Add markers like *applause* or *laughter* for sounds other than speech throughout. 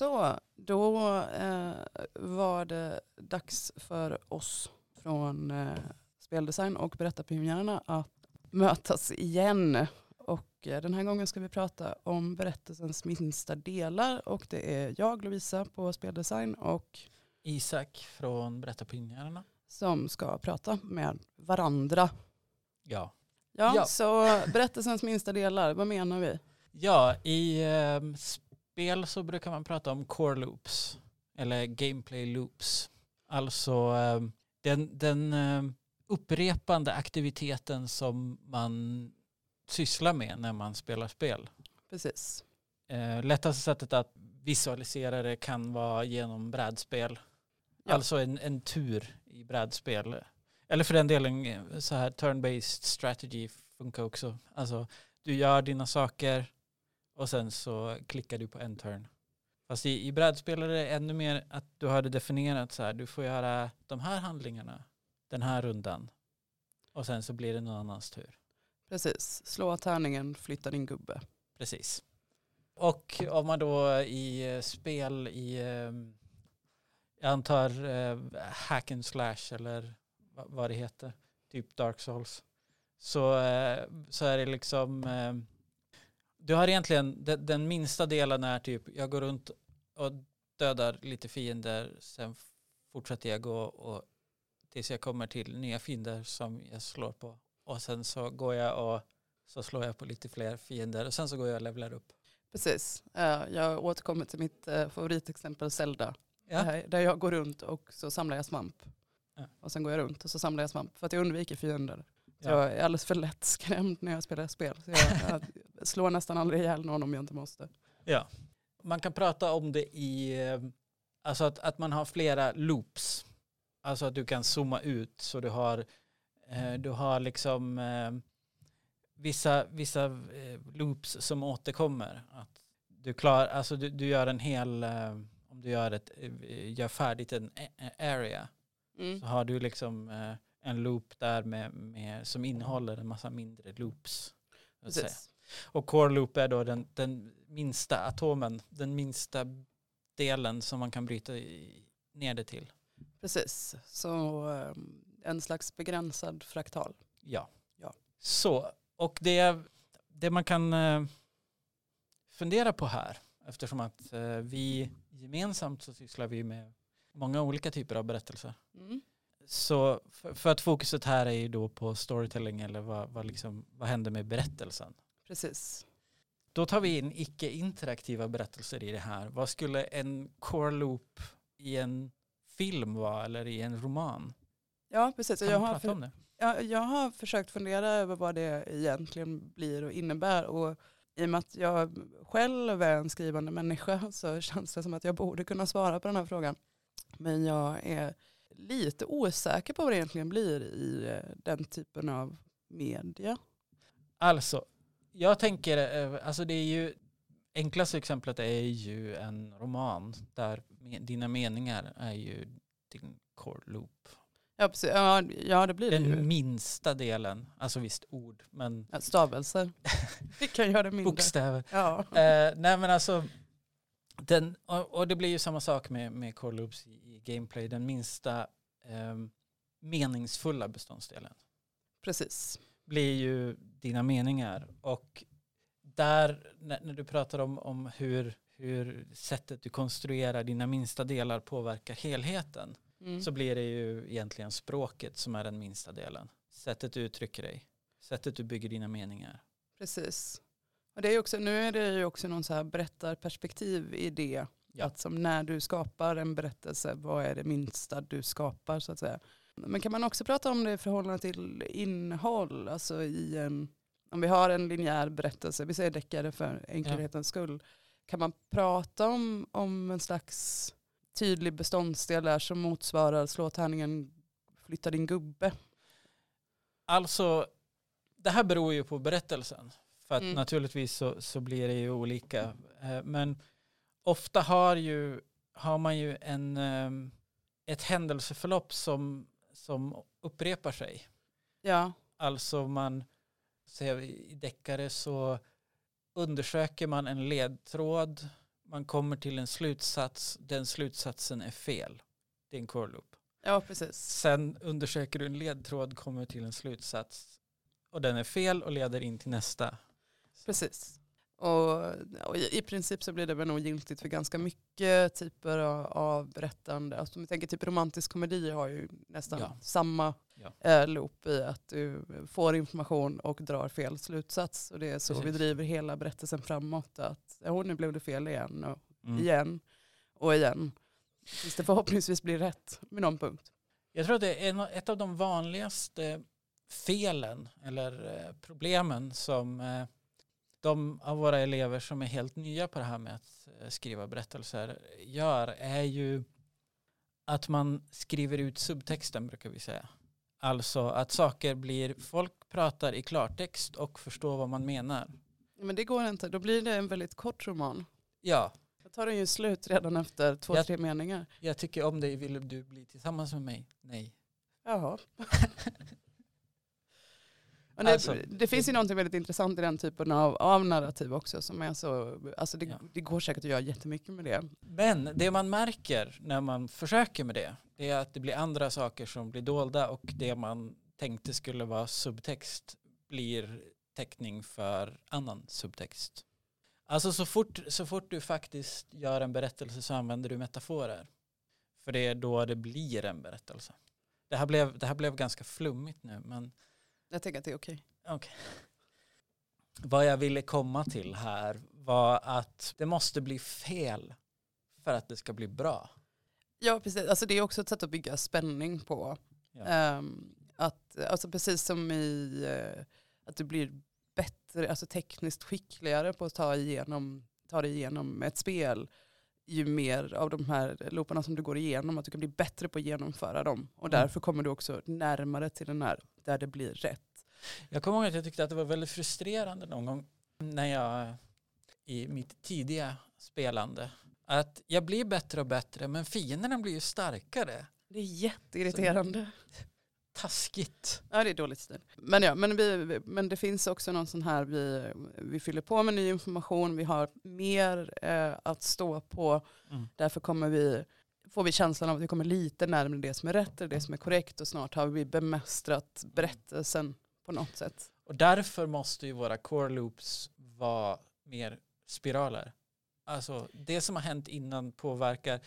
Så, då eh, var det dags för oss från eh, Speldesign och Berättarpionjärerna att mötas igen. Och eh, den här gången ska vi prata om berättelsens minsta delar och det är jag, Lovisa på Speldesign och Isak från Berättarpionjärerna. som ska prata med varandra. Ja. Ja, Ja. så berättelsens minsta delar, vad menar vi? Ja, i eh, spel så brukar man prata om core loops eller gameplay loops. Alltså eh, den, den eh, upprepande aktiviteten som man sysslar med när man spelar spel. Precis. Eh, lättaste sättet att visualisera det kan vara genom brädspel. Ja. Alltså en, en tur i brädspel. Eller för den delen eh, så här turn-based strategy funkar också. Alltså du gör dina saker och sen så klickar du på en turn. Fast i, i brädspel är det ännu mer att du har det definierat så här. Du får göra de här handlingarna den här rundan. Och sen så blir det någon annans tur. Precis. Slå tärningen, flytta din gubbe. Precis. Och om man då i eh, spel i, eh, jag antar eh, hack and slash eller va- vad det heter, typ Dark Souls, så, eh, så är det liksom, eh, du har egentligen, den, den minsta delen är typ, jag går runt och dödar lite fiender, sen fortsätter jag gå och tills jag kommer till nya fiender som jag slår på. Och sen så går jag och så slår jag på lite fler fiender och sen så går jag och levlar upp. Precis. Jag återkommer till mitt eh, favoritexempel Zelda. Ja. Där- jag går runt och så samlar jag svamp. Ja. Och sen går jag runt och så samlar jag svamp. För att jag undviker fiender. Ja. jag är alldeles för lätt skrämd när jag spelar spel. Så jag *laughs* slår nästan aldrig ihjäl någon om jag inte måste. ja. Man kan prata om det i, eh, alltså att, att man har flera loops. Alltså att du kan zooma ut så du har, eh, du har liksom eh, vissa, vissa loops som återkommer. Att du, klar, alltså du, du gör en hel, om du gör, ett, gör färdigt en area Mm. så har du liksom en loop där med, med, som innehåller en massa mindre loops. Precis. Och core loop är då den, den minsta atomen, den minsta delen som man kan bryta i, ner det till. Precis. Så eh, en slags begränsad fraktal. Ja. Ja. Så, och det, det man kan eh, fundera på här, eftersom att eh, vi gemensamt så sysslar vi med många olika typer av berättelser. Mm. Så för, för att fokuset här är ju då på storytelling eller vad, vad, liksom, vad händer med berättelsen. Precis. Då tar vi in icke-interaktiva berättelser i det här. Vad skulle en core loop i en film vara eller i en roman? Ja, precis. Kan Jag har, för, jag, jag har försökt fundera över vad det egentligen blir och innebär. Och i och med att jag själv är en skrivande människa *laughs* så känns det som att jag borde kunna svara på den här frågan. Men jag är lite osäker på vad det egentligen blir i eh, den typen av media. Alltså, jag tänker, eh, alltså det är ju, enklaste exemplet är ju en roman där dina meningar är ju din core loop. Ja, precis. Ja, det blir det Den ju. minsta delen, alltså visst ord, men Ja, Stavelser. *laughs* Vi kan göra det mindre. bokstäver. Ja. Eh, nej men alltså, den, och, och det blir ju samma sak med, med core loops i, i gameplay. Den minsta eh, meningsfulla beståndsdelen Precis. Blir ju dina meningar. Och där, när, när du pratar om, om hur, hur sättet du konstruerar dina minsta delar påverkar helheten Mm. så blir det ju egentligen språket som är den minsta delen. Sättet du uttrycker dig, sättet du bygger dina meningar. Precis. Och det är också, nu är det ju också någon så här berättarperspektiv i det. Ja. Att som när du skapar en berättelse, vad är det minsta du skapar så att säga. Men kan man också prata om det i förhållande till innehåll? Alltså i en, om vi har en linjär berättelse, vi säger deckare för enkelhetens skull. Kan man prata om, om en slags tydlig beståndsdel där som motsvarar slå tärningen, flytta din gubbe? Alltså, det här beror ju på berättelsen. För att Mm. naturligtvis så, så blir det ju olika. Eh, Men ofta har, ju, har man ju en, eh, ett händelseförlopp som, som upprepar sig. Ja, Alltså man, säger i deckare så undersöker man en ledtråd. man kommer till en slutsats, den slutsatsen är fel. Det är en core loop. Ja, precis. Sen undersöker du en ledtråd, kommer till en slutsats och den är fel och leder in till nästa. Precis. Och, och i, i, princip så blir det väl nog giltigt för ganska mycket typer av, av berättande. Alltså om vi tänker typ romantisk komedi har ju nästan Ja. samma Ja. eh, loop i att du får information och drar fel slutsats. Och det är så vi Precis. driver hela berättelsen framåt. Att oh, nu blev det fel igen och Mm. igen och igen. Tills det förhoppningsvis blir rätt med någon punkt. Jag tror att det är en- ett av de vanligaste felen eller eh, problemen som eh, de av våra elever som är helt nya på det här med att eh, skriva berättelser gör är ju att man skriver ut subtexten brukar vi säga. Alltså att saker blir, folk pratar i klartext och förstår vad man menar. Men det går inte, då blir det en väldigt kort roman. Ja, Då tar den ju slut redan efter två, Jag- tre meningar. jag tycker om dig, vill du bli tillsammans med mig? Nej. Jaha. *laughs* Men det, Alltså, det finns ju någonting väldigt intressant i den typen av, av narrativ också. Som är så, alltså det, Ja. det går säkert att göra jättemycket med det. Men det man märker när man försöker med det, det är att det blir andra saker som blir dolda och det man tänkte skulle vara subtext blir täckning för annan subtext. Alltså så fort, så fort du faktiskt gör en berättelse så använder du metaforer. För det är då det blir en berättelse. Det här blev, det här blev ganska flummigt nu men Jag tänker att det är okej. vad jag ville komma till här var att det måste bli fel för att det ska bli bra. Ja, precis. Alltså det är också ett sätt att bygga spänning på. Ja. Ehm, att, alltså precis som i eh, att du blir bättre, alltså tekniskt skickligare på att ta, igenom, ta dig igenom ett spel ju mer av de här looparna som du går igenom, att du kan bli bättre på att genomföra dem. Och Mm. därför kommer du också närmare till den här, där det blir rätt. Jag kommer ihåg att jag tyckte att det var väldigt frustrerande någon gång när jag i mitt tidiga spelande att jag blir bättre och bättre men fienderna blir ju starkare. Det är jätteirriterande. Taskigt. Ja det är dåligt stil. Men ja, men, vi, men det finns också någon sån här, vi, vi fyller på med ny information, vi har mer eh, att stå på. Mm. Därför kommer vi, får vi känslan av att vi kommer lite närmare det som är rätt eller det som är korrekt och snart har vi bemästrat berättelsen på något sätt. Och därför måste ju våra core loops vara mer spiraler. Alltså det som har hänt innan påverkar.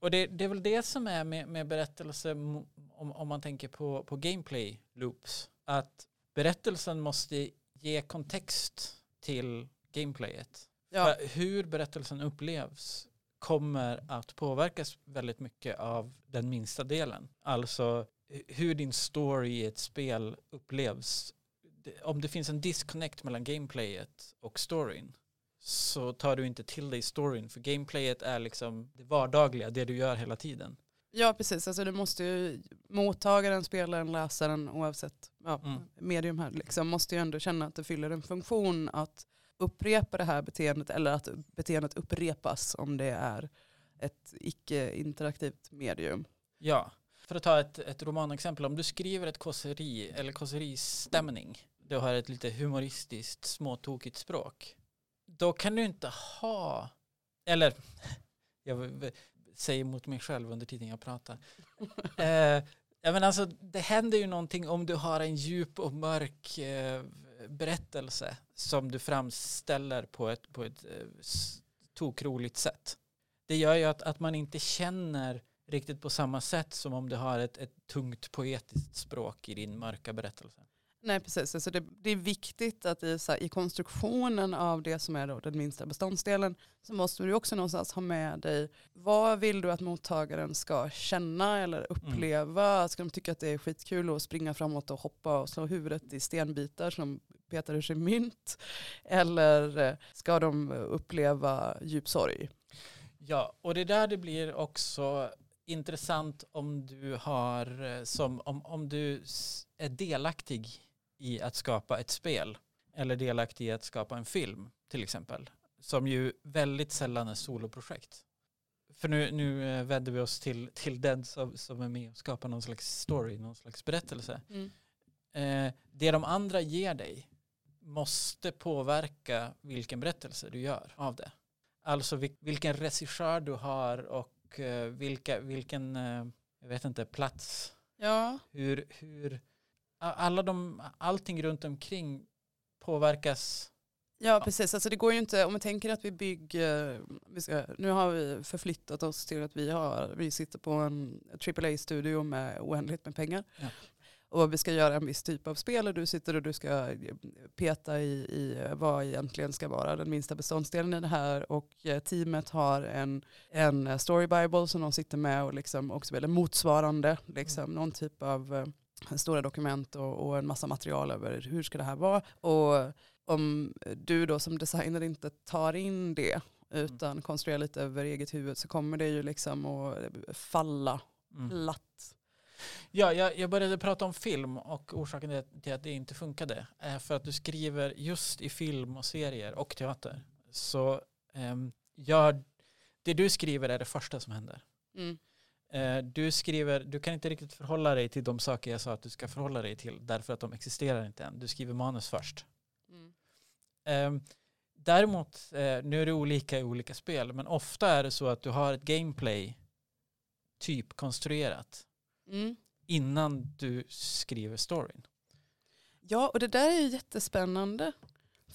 Och det, det är väl det som är med, med berättelse om, om man tänker på, på gameplay loops. Att berättelsen måste ge kontext till gameplayet. Ja, För hur berättelsen upplevs kommer att påverkas väldigt mycket av den minsta delen. Alltså hu- hur din story i ett spel upplevs. Om det finns en disconnect mellan gameplayet och storyn så tar du inte till dig storyn för gameplayet är liksom det vardagliga, det du gör hela tiden. ja precis, alltså du måste ju, mottagaren, spelaren, läsaren oavsett ja, Mm. medium här, liksom, måste ju ändå känna att det fyller en funktion att upprepa det här beteendet eller att beteendet upprepas om det är ett icke-interaktivt medium. Ja, för att ta ett, ett romanexempel, om du skriver ett kåseri eller kåseristämning, du har ett lite humoristiskt småtokigt språk, då kan du inte ha, eller *laughs* jag säger mot mig själv under tiden jag pratar. *laughs* eh, ja, men alltså, det händer ju någonting om du har en djup och mörk eh, berättelse som du framställer på ett, på ett eh, tokroligt sätt. Det gör ju att, att man inte känner riktigt på samma sätt som om du har ett, ett tungt poetiskt språk i din mörka berättelse. Nej precis, alltså det, det är viktigt att i, här, i konstruktionen av det som är då den minsta beståndsdelen så måste du också någonstans ha med dig vad vill du att mottagaren ska känna eller uppleva? Ska de tycka att det är skitkul att springa framåt och hoppa och slå huvudet i stenbitar som petar ur sig mynt? Eller eh, ska de uppleva djup sorg? Ja, och det är där det blir också intressant om du har eh, som om, om du är delaktig i att skapa ett spel eller delaktig i att skapa en film till exempel som ju väldigt sällan är soloprojekt. För nu, nu eh, vänder vi oss till, till den som, som är med och skapar någon slags story, någon slags berättelse. Eh, det de andra ger dig måste påverka vilken berättelse du gör av det. Alltså vil, vilken regissör du har och eh, vilka, vilken, eh, jag vet inte, plats. Ja, Hur, hur alla de, allting runt omkring påverkas. ja precis. Alltså det går ju inte, om man tänker att vi bygger, vi ska, nu har vi förflyttat oss till att vi, har, vi sitter på en AAA-studio med oändligt med pengar. Ja. Och vi ska göra en viss typ av spel och du sitter och du ska peta i, i vad egentligen ska vara den minsta beståndsdelen i det här. Och eh, teamet har en, en story bible som de sitter med och liksom också väldigt motsvarande, liksom, någon typ av eh, stora dokument och, och en massa material över hur ska det här vara. Och om du då som designer inte tar in det utan konstruerar lite över eget huvud så kommer det ju liksom att falla Mm. platt. Ja, jag, jag började prata om film och orsaken till- att det inte funkade är för att du skriver just i film och serier och teater. Så ehm, gör, det du skriver är det första som händer. Mm. Eh, du skriver, du kan inte riktigt förhålla dig till de saker jag sa att du ska förhålla dig till därför att de existerar inte än. Du skriver manus först. Mm. Ehm, däremot, eh, nu är det olika i olika spel, men ofta är det så att du har ett gameplay typ konstruerat Mm. innan du skriver storyn. Ja, och det där är ju jättespännande.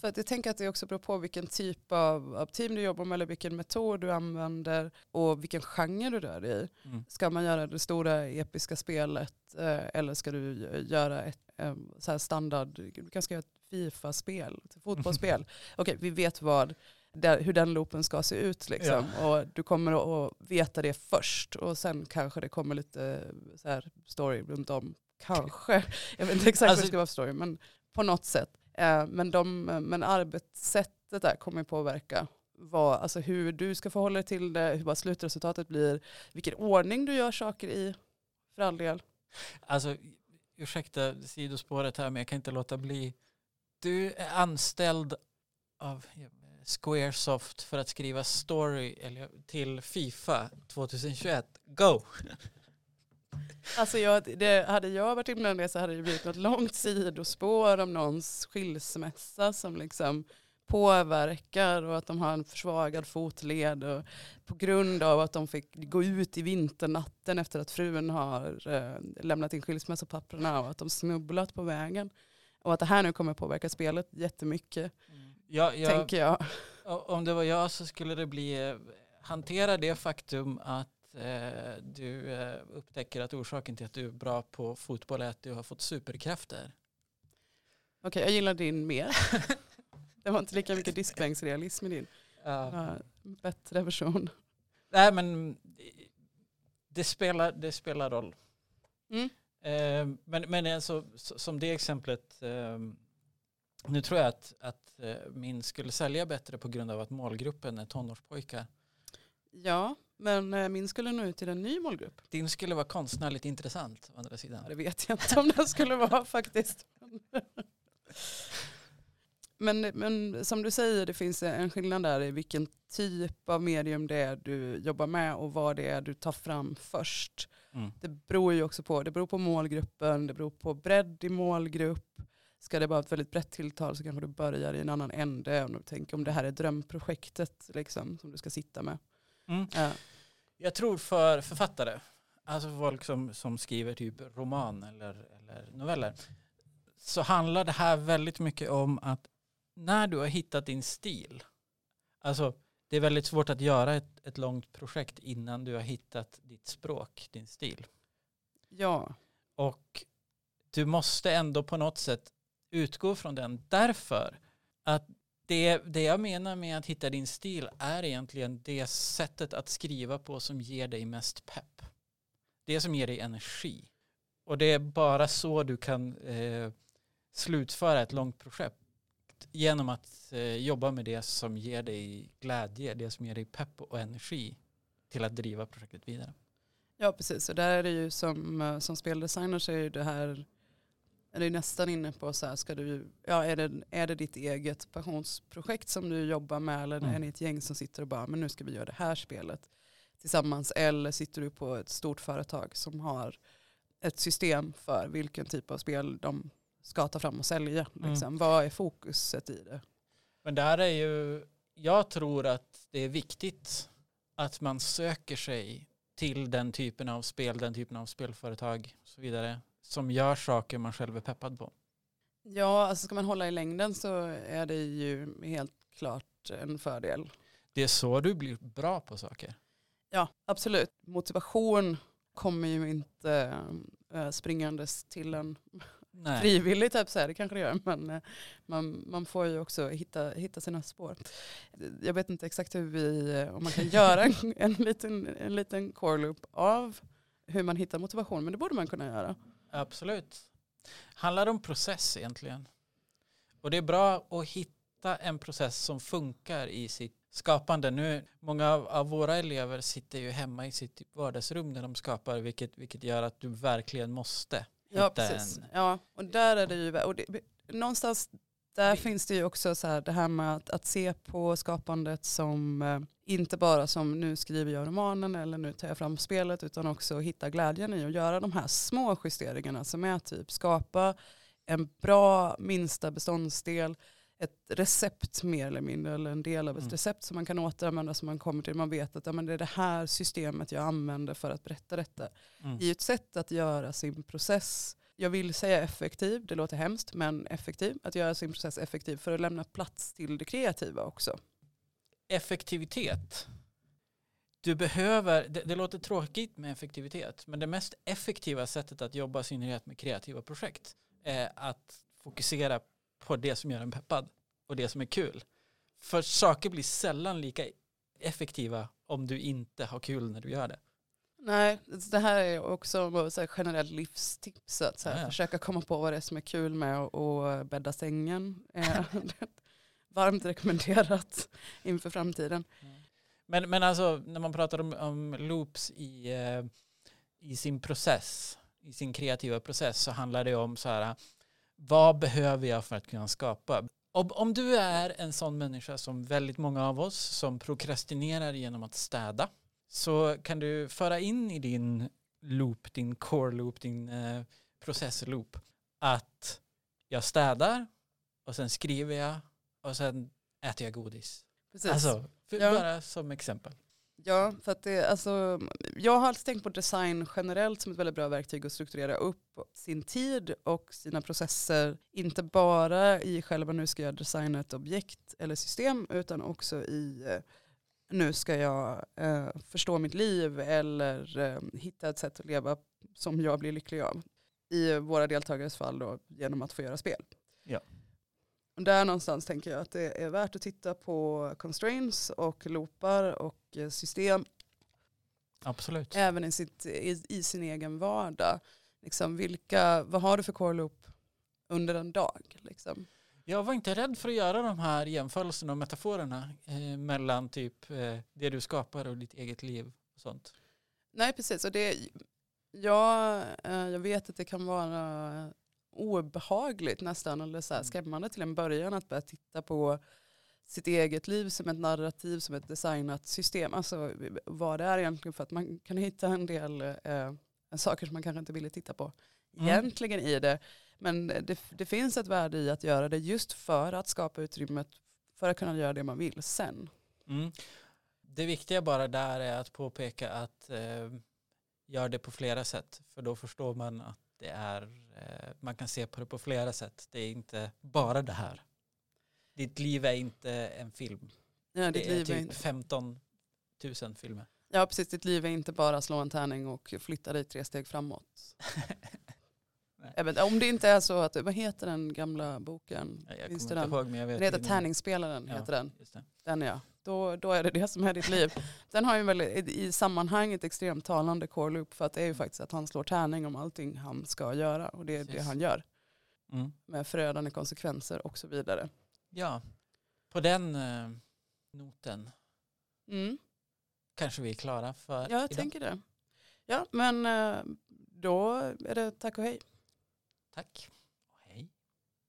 För att jag tänker att det också beror på vilken typ av, av team du jobbar med eller vilken metod du använder och vilken genre du rör dig i. Mm. Ska man göra det stora episka spelet eh, eller ska du göra ett eh, så här standard, du kanske göra ett Fifa-spel, ett fotbollsspel. *laughs* Okej, vi vet vad, där, hur den loopen ska se ut liksom. Och du kommer att veta det först och sen kanske det kommer lite eh, så här story runt om. Kanske, jag vet inte exakt Alltså- det ska vara för story, men på något sätt. Eh, men, de, men arbetssättet där kommer ju påverka vad, alltså hur du ska förhålla dig till det, hur slutresultatet blir, vilken ordning du gör saker i, för all del. Alltså, ursäkta sidospåret här, men jag kan inte låta bli. Du är anställd av Squaresoft för att skriva story eller, till Fifa 2021. Go! Alltså jag, det, hade jag varit inblandad så hade det blivit något långt sidospår om någons skilsmässa som liksom påverkar och att de har en försvagad fotled och på grund av att de fick gå ut i vinternatten efter att frun har eh, lämnat in skilsmässopapperna och att de snubblat på vägen. Och att det här nu kommer påverka spelet jättemycket, Jag, jag, tänker jag. Om det var jag så skulle det bli eh, hantera det faktum att eh, du eh, upptäcker att orsaken till att du är bra på fotboll är att du har fått superkrafter. Okej, jag gillar din mer. *laughs* Det var inte lika mycket diskbänksrealism i din. Ja, bättre version. Nej men det spelar, det spelar roll. Mm. Eh, men men alltså, som det exemplet, eh, nu tror jag att, att eh, min skulle sälja bättre på grund av att målgruppen är tonårspojkar. Ja, men eh, min skulle nå ut till en ny målgrupp. Din skulle vara konstnärligt intressant å andra sidan. Det vet jag inte om den skulle vara *laughs* faktiskt. Men, men som du säger, det finns en skillnad där i vilken typ av medium det är du jobbar med och vad det är du tar fram först. Mm. Det beror ju också på, det beror på målgruppen, det beror på bredd i målgrupp. Ska det vara ett väldigt brett tilltal så kanske du börjar i en annan ände. Om du tänker om det här är drömprojektet liksom, som du ska sitta med. Mm. Ja. Jag tror för författare, alltså för folk som, som skriver typ roman eller, eller noveller, så handlar det här väldigt mycket om att när du har hittat din stil, alltså det är väldigt svårt att göra ett, ett långt projekt innan du har hittat ditt språk, din stil. ja, Och du måste ändå på något sätt utgå från den därför att det, det jag menar med att hitta din stil är egentligen det sättet att skriva på som ger dig mest pepp. Det som ger dig energi. Och det är bara så du kan eh, slutföra ett långt projekt genom att eh, jobba med det som ger dig glädje, det som ger dig pepp och energi till att driva projektet vidare. Ja precis, och där är det ju som, eh, som speldesigner så är det här är det nästan inne på så här, ska du, ja, är, det, är det ditt eget passionsprojekt som du jobbar med eller Mm. är ni ett gäng som sitter och bara men nu ska vi göra det här spelet tillsammans eller sitter du på ett stort företag som har ett system för vilken typ av spel de ska ta fram och sälja. Mm. Liksom. Vad är fokuset i det? Men där är ju jag tror att det är viktigt att man söker sig till den typen av spel, den typen av spelföretag och så vidare som gör saker man själv är peppad på. Ja, alltså ska man hålla i längden så är det ju helt klart en fördel. Det är så du blir bra på saker. Ja, absolut. Motivation kommer ju inte äh, springandes till en Nej. frivilligt, typ, så här, det kanske det gör, men äh, man, man får ju också hitta, hitta sina spår. Jag vet inte exakt hur vi, om man kan göra en, en, liten, en liten core loop av hur man hittar motivation, men det borde man kunna göra. Absolut. Handlar om process egentligen. Och det är bra att hitta en process som funkar i sitt skapande. Nu, många av, våra elever sitter ju hemma i sitt vardagsrum när de skapar, vilket, vilket gör att du verkligen måste hitta ja, precis. en... Ja, och där är det ju, och det, någonstans där det, finns det ju också så här, det här med att, att se på skapandet som eh, inte bara som nu skriver jag romanen eller nu tar jag fram spelet utan också hitta glädjen i att göra de här små justeringarna som är typ skapa en bra minsta beståndsdel, ett recept mer eller mindre eller en del av ett mm. recept som man kan återanvända som man kommer till. Man vet att ja, men det är det här systemet jag använder för att berätta detta. Mm. I ett sätt att göra sin process jag vill säga effektiv, det låter hemskt, men effektiv. Att göra sin process effektiv för att lämna plats till det kreativa också. Effektivitet. Du behöver, det, det låter tråkigt med effektivitet, men det mest effektiva sättet att jobba i synnerhet med kreativa projekt är att fokusera på det som gör en peppad och det som är kul. För saker blir sällan lika effektiva om du inte har kul när du gör det. Nej, det här är också så här, generellt livstips. Att så här, ja. försöka komma på vad det är som är kul med att bädda sängen. *laughs* Varmt rekommenderat inför framtiden. Men, men alltså när man pratar om, om loops i, eh, i sin process, i sin kreativa process så handlar det om så här, vad behöver jag för att kunna skapa? Om, om du är en sån människa som väldigt många av oss som prokrastinerar genom att städa så kan du föra in i din loop, din core loop, din eh, processloop att jag städar och sen skriver jag och sen äter jag godis. Precis. Alltså, ja. bara som exempel. Ja, för att det, alltså, jag har alltid tänkt på design generellt som ett väldigt bra verktyg att strukturera upp sin tid och sina processer. Inte bara i själva nu ska jag designa ett objekt eller system utan också i eh, nu ska jag eh, förstå mitt liv eller eh, hitta ett sätt att leva som jag blir lycklig av. I våra deltagares fall då genom att få göra spel. Ja. Där någonstans tänker jag att det är värt att titta på constraints och loopar och eh, system. Absolut. Även i, sitt, i, i, sin egen vardag. Liksom vilka, vad har du för core loop under en dag? Liksom? Jag var inte rädd för att göra de här jämförelserna och metaforerna eh, mellan typ eh, det du skapar och ditt eget liv och sånt. Nej, precis. Och det, ja, eh, jag vet att det kan vara obehagligt nästan eller så här mm. skrämmande till en början att börja titta på sitt eget liv som ett narrativ, som ett designat system. Alltså vad det är egentligen för att man kan hitta en del eh, saker som man kanske inte ville titta på mm. egentligen i det. Men det, det, finns ett värde i att göra det just för att skapa utrymmet för att kunna göra det man vill sen. Mm. Det viktiga bara där är att påpeka att eh, gör det på flera sätt. För då förstår man att det är, eh, man kan se på det på flera sätt. Det är inte bara det här. Ditt liv är inte en film. Ja, det är typ är 15 000 filmer. Ja, precis. Ditt liv är inte bara slå en tärning och flytta dig tre steg framåt. *laughs* Även, om det inte är så att, vad heter den gamla boken? jag Finns kommer inte ihåg men jag vet. Den heter Tärningsspelaren, ja, heter den. Den ja. Då, då är det det som är ditt liv. Den har ju väl i sammanhanget extremt talande core loop för att det är ju faktiskt att han slår tärning om allting han ska göra och det är Precis. det han gör. Mm. Med förödande konsekvenser och så vidare. Ja, på den eh, noten mm. kanske vi är klara för Ja, jag idag. tänker det. Ja, men eh, då är det tack och hej. Tack.